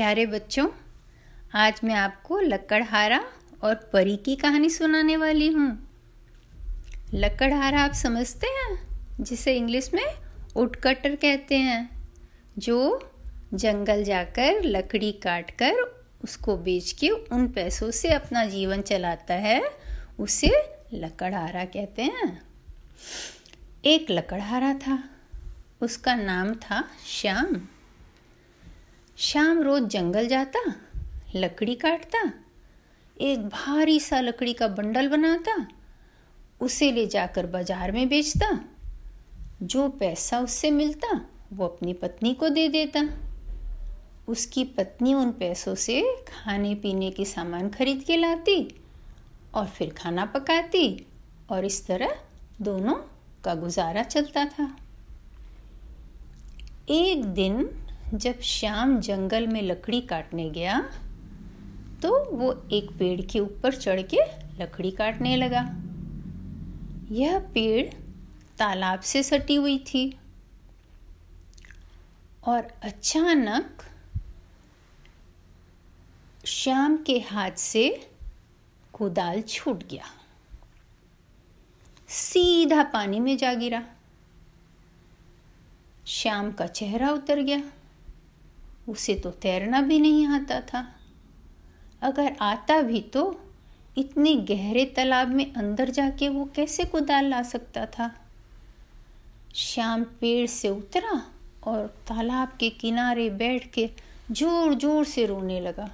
प्यारे बच्चों, आज मैं आपको लकड़हारा और परी की कहानी सुनाने वाली हूँ। लकड़हारा आप समझते हैं, जिसे इंग्लिश में उडकटर कहते हैं, जो जंगल जाकर लकड़ी काट कर उसको बेच के उन पैसों से अपना जीवन चलाता है, उसे लकड़हारा कहते हैं। एक लकड़हारा था, उसका नाम था श्याम। शाम रोज जंगल जाता, लकड़ी काटता, एक भारी सा लकड़ी का बंडल बनाता, उसे ले जाकर बाज़ार में बेचता। जो पैसा उससे मिलता, वो अपनी पत्नी को दे देता। उसकी पत्नी उन पैसों से खाने पीने के सामान खरीद के लाती और फिर खाना पकाती और इस तरह दोनों का गुजारा चलता था। एक दिन जब श्याम जंगल में लकड़ी काटने गया तो वो एक पेड़ के ऊपर चढ़ के लकड़ी काटने लगा। यह पेड़ तालाब से सटी हुई थी और अचानक श्याम के हाथ से कुदाल छूट गया। सीधा पानी में जा गिरा। श्याम का चेहरा उतर गया। उसे तो तैरना भी नहीं आता था। अगर आता भी तो इतने गहरे तालाब में अंदर जाके वो कैसे कुदाल ला सकता था? श्याम पेड़ से उतरा और तालाब के किनारे बैठ के ज़ोर ज़ोर से रोने लगा।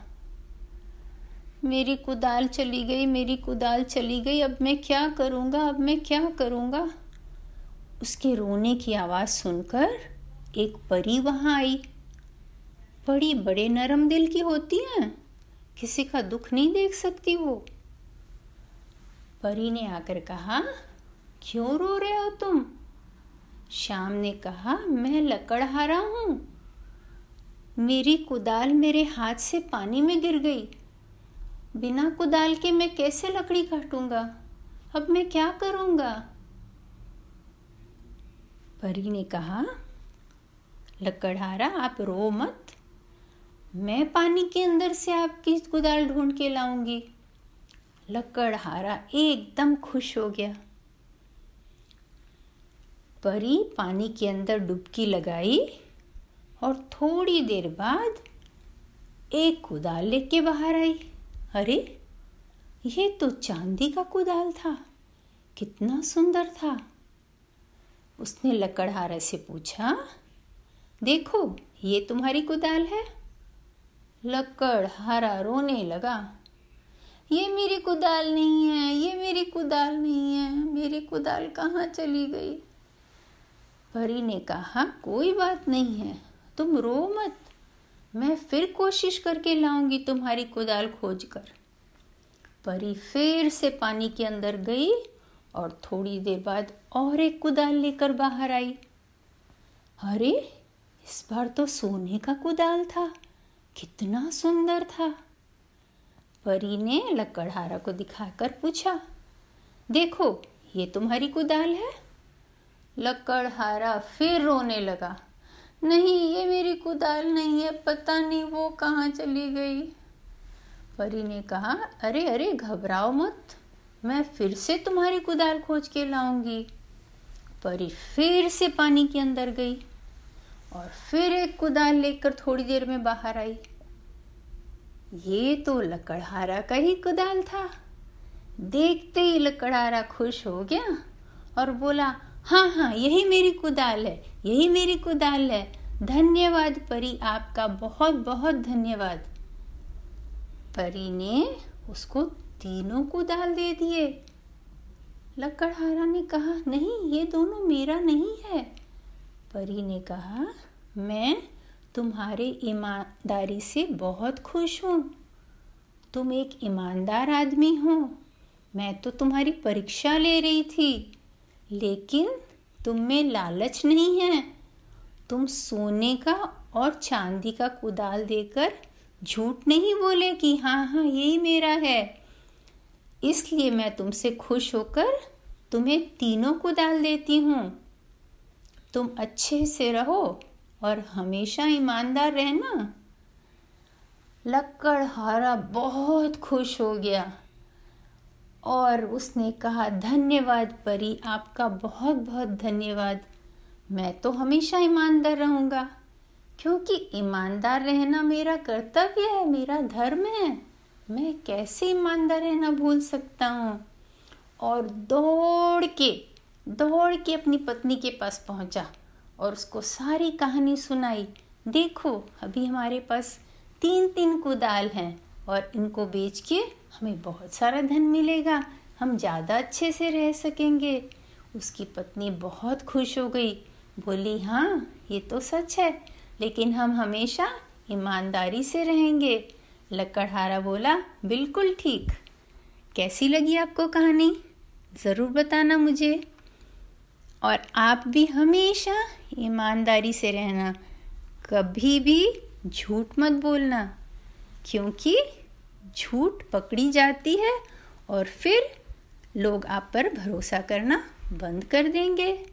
मेरी कुदाल चली गई, मेरी कुदाल चली गई, अब मैं क्या करूँगा, अब मैं क्या करूँगा? उसके रोने की आवाज़ सुनकर एक परी वहाँ आई। बड़ी बड़े नरम दिल की होती हैं। किसी का दुख नहीं देख सकती वो। परी ने आकर कहा, क्यों रो रहे हो तुम? श्याम ने कहा, मैं लकड़हारा हूँ। मेरी कुदाल मेरे हाथ से पानी में गिर गई। बिना कुदाल के मैं कैसे लकड़ी काटूँगा? अब मैं क्या करूँगा? परी ने कहा, लकड़हारा, आप रो मत। मैं पानी के अंदर से आपकी कुदाल ढूंढ के लाऊँगी। लकड़हारा एकदम खुश हो गया। परी पानी के अंदर डुबकी लगाई और थोड़ी देर बाद एक कुदाल लेके बाहर आई। अरे, ये तो चांदी का कुदाल था। कितना सुंदर था। उसने लकड़हारा से पूछा, देखो, ये तुम्हारी कुदाल है? लक्कड़ हरा रोने लगा। ये मेरी कुदाल नहीं है, ये मेरी कुदाल नहीं है, मेरी कुदाल कहाँ चली गई? परी ने कहा, कोई बात नहीं है, तुम रो मत। मैं फिर कोशिश करके लाऊँगी तुम्हारी कुदाल खोज कर परी फिर से पानी के अंदर गई और थोड़ी देर बाद और एक कुदाल लेकर बाहर आई। अरे, इस बार तो सोने का कुदाल था। कितना सुंदर था। परी ने लकड़हारा को दिखाकर पूछा, देखो, ये तुम्हारी कुदाल है? लकड़हारा फिर रोने लगा, नहीं, ये मेरी कुदाल नहीं है, पता नहीं वो कहाँ चली गई। परी ने कहा, अरे अरे, घबराओ मत, मैं फिर से तुम्हारी कुदाल खोज के लाऊँगी। परी फिर से पानी के अंदर गई। और फिर एक कुदाल लेकर थोड़ी देर में बाहर आई। ये तो लकड़हारा का ही कुदाल था। देखते ही लकड़हारा खुश हो गया और बोला हाँ हाँ यही मेरी कुदाल है, यही मेरी कुदाल है। धन्यवाद परी, आपका बहुत बहुत धन्यवाद। परी ने उसको तीनों कुदाल दे दिए। लकड़हारा ने कहा, नहीं, ये दोनों मेरा नहीं है। परी ने कहा मैं तुम्हारे ईमानदारी से बहुत खुश हूँ। तुम एक ईमानदार आदमी हो। मैं तो तुम्हारी परीक्षा ले रही थी। लेकिन तुम में लालच नहीं है। तुम सोने का और चांदी का कुदाल देकर झूठ नहीं बोले कि हाँ हाँ यही मेरा है। इसलिए मैं तुमसे खुश होकर तुम्हें तीनों कुदाल देती हूँ। तुम अच्छे से रहो। और हमेशा ईमानदार रहना? लकड़हारा बहुत खुश हो गया। और उसने कहा, धन्यवाद परी, आपका बहुत बहुत धन्यवाद। मैं तो हमेशा ईमानदार रहूँगा। क्योंकि ईमानदार रहना मेरा कर्तव्य है, मेरा धर्म है। मैं कैसे ईमानदार रहना भूल सकता हूँ? और दौड़ के दौड़ के अपनी पत्नी के पास पहुँचा। और उसको सारी कहानी सुनाई। देखो, अभी हमारे पास तीन तीन कुदाल हैं और इनको बेच के हमें बहुत सारा धन मिलेगा। हम ज़्यादा अच्छे से रह सकेंगे। उसकी पत्नी बहुत खुश हो गई। बोली हाँ ये तो सच है, लेकिन हम हमेशा ईमानदारी से रहेंगे। लकड़हारा बोला, बिल्कुल ठीक। कैसी लगी आपको कहानी? ज़रूर बताना मुझे। और आप भी हमेशा ईमानदारी से रहना। कभी भी झूठ मत बोलना, क्योंकि झूठ पकड़ी जाती है और फिर लोग आप पर भरोसा करना बंद कर देंगे।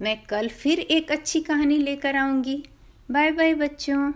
मैं कल फिर एक अच्छी कहानी लेकर आऊँगी। बाय बाय बच्चों।